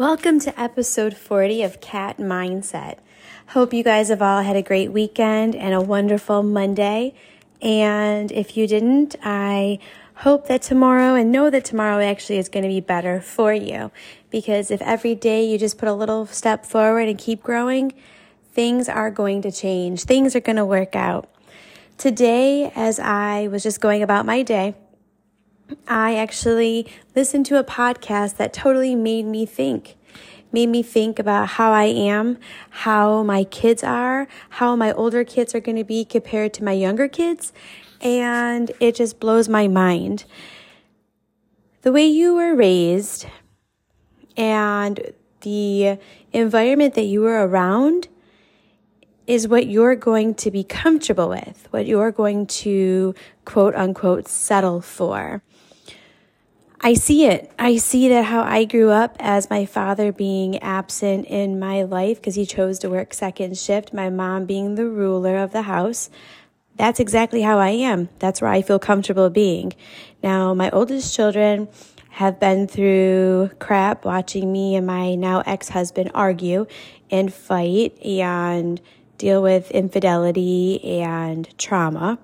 Welcome to episode 40 of Kat Mindset. Hope you guys have all had a great weekend and a wonderful Monday. And if you didn't, I hope that tomorrow and know that tomorrow actually is going to be better for you. Because if every day you just put a little step forward and keep growing, things are going to change. Things are going to work out. Today, as I was just going about my day, I actually listened to a podcast that totally made me think. Made me think about how I am, how my kids are, how my older kids are going to be compared to my younger kids. And it just blows my mind. The way you were raised and the environment that you were around is what you're going to be comfortable with, what you're going to quote unquote settle for. I see it. I see that how I grew up as my father being absent in my life because he chose to work second shift, my mom being the ruler of the house. That's exactly how I am. That's where I feel comfortable being. Now, my oldest children have been through crap watching me and my now ex husband argue and fight and deal with infidelity and trauma.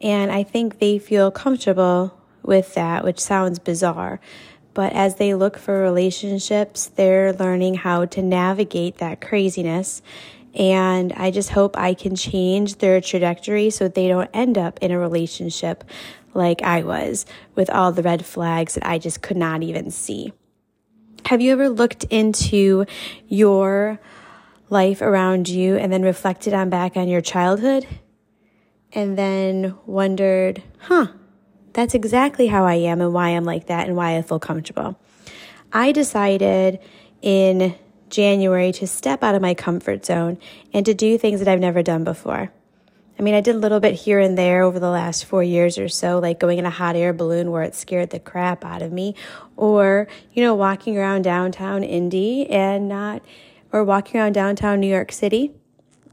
And I think they feel comfortable with that, which sounds bizarre. But as they look for relationships, they're learning how to navigate that craziness. And I just hope I can change their trajectory so they don't end up in a relationship like I was with all the red flags that I just could not even see. Have you ever looked into your life around you and then reflected on back on your childhood and then wondered, huh, that's exactly how I am and why I'm like that and why I feel comfortable. I decided in January to step out of my comfort zone and to do things that I've never done before. I mean, I did a little bit here and there over the last four years or so, like going in a hot air balloon where it scared the crap out of me, or, you know, walking around downtown Indy and not, or walking around downtown New York City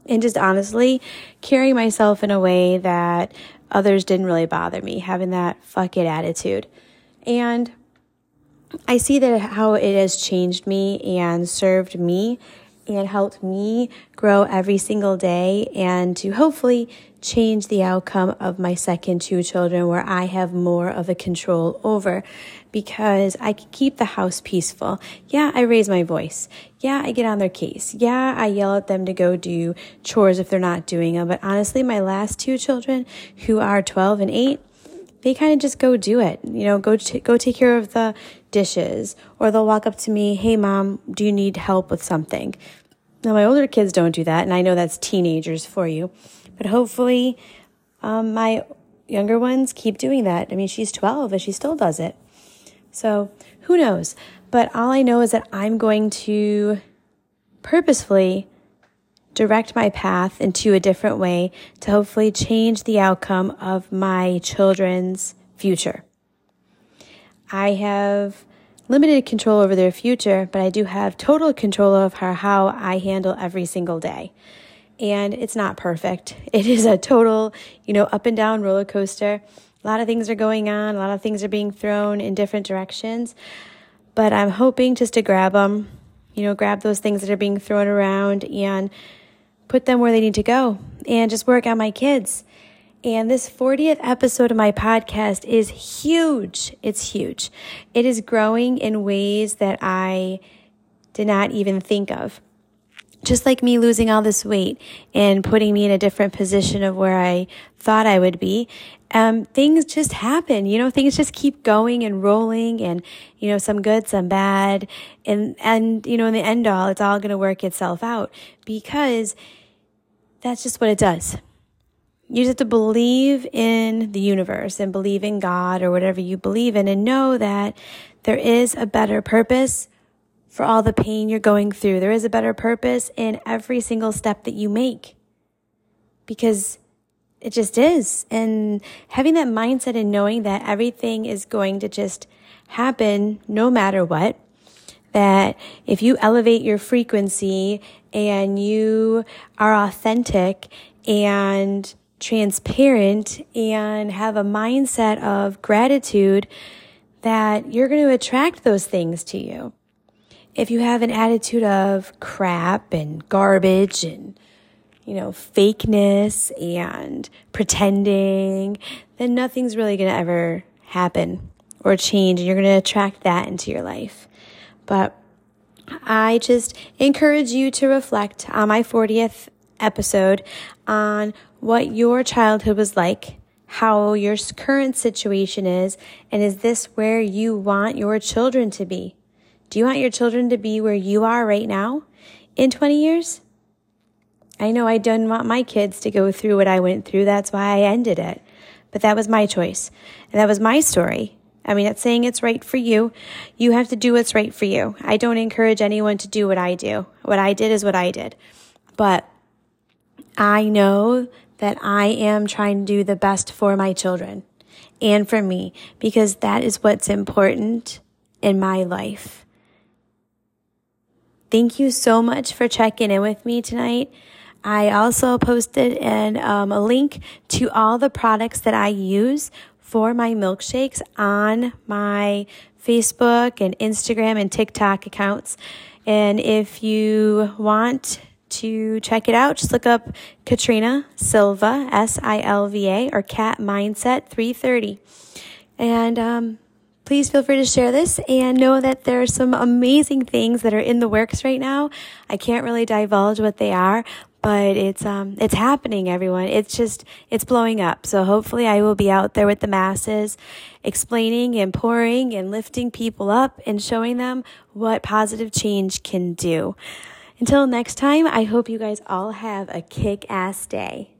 and just honestly carrying myself in a way that others didn't really bother me, having that fuck it attitude. And I see that how it has changed me and served me and helped me grow every single day and to hopefully change the outcome of my second two children where I have more of a control over because I can keep the house peaceful. Yeah, I raise my voice. Yeah, I get on their case. Yeah, I yell at them to go do chores if they're not doing them. But honestly, my last two children who are 12 and 8, they kind of just go do it. You know, go t- go take care of the dishes or they'll walk up to me, "Hey mom, do you need help with something?" Now my older kids don't do that, and I know that's teenagers for you. But hopefully um, my younger ones keep doing that. I mean, she's 12 and she still does it. So who knows? But all I know is that I'm going to purposefully direct my path into a different way to hopefully change the outcome of my children's future. I have limited control over their future, but I do have total control over how I handle every single day. And it's not perfect. It is a total, you know, up and down roller coaster. A lot of things are going on, a lot of things are being thrown in different directions. But I'm hoping just to grab them, you know, grab those things that are being thrown around and put them where they need to go and just work on my kids. And this 40th episode of my podcast is huge. It's huge. It is growing in ways that I did not even think of just like me losing all this weight and putting me in a different position of where I thought I would be, um, things just happen. You know, things just keep going and rolling, and you know, some good, some bad, and and you know, in the end all, it's all going to work itself out because that's just what it does. You just have to believe in the universe and believe in God or whatever you believe in, and know that there is a better purpose for all the pain you're going through. There is a better purpose in every single step that you make because it just is. And having that mindset and knowing that everything is going to just happen no matter what, that if you elevate your frequency and you are authentic and transparent and have a mindset of gratitude, that you're going to attract those things to you. if you have an attitude of crap and garbage and, you know, fakeness and pretending, then nothing's really going to ever happen or change. And you're going to attract that into your life. But I just encourage you to reflect on my 40th episode on what your childhood was like, how your current situation is, and is this where you want your children to be? Do you want your children to be where you are right now in 20 years? I know I don't want my kids to go through what I went through. That's why I ended it. But that was my choice. And that was my story. I mean, it's saying it's right for you. You have to do what's right for you. I don't encourage anyone to do what I do. What I did is what I did. But I know that I am trying to do the best for my children and for me because that is what's important in my life. Thank you so much for checking in with me tonight. I also posted an, um, a link to all the products that I use for my milkshakes on my Facebook and Instagram and TikTok accounts. And if you want to check it out, just look up Katrina Silva, S I L V A, or Kat Mindset 330. And um, please feel free to share this and know that there are some amazing things that are in the works right now. I can't really divulge what they are, but it's um it's happening everyone. It's just it's blowing up. So hopefully i will be out there with the masses explaining and pouring and lifting people up and showing them what positive change can do. Until next time i hope you guys all have a kick-ass day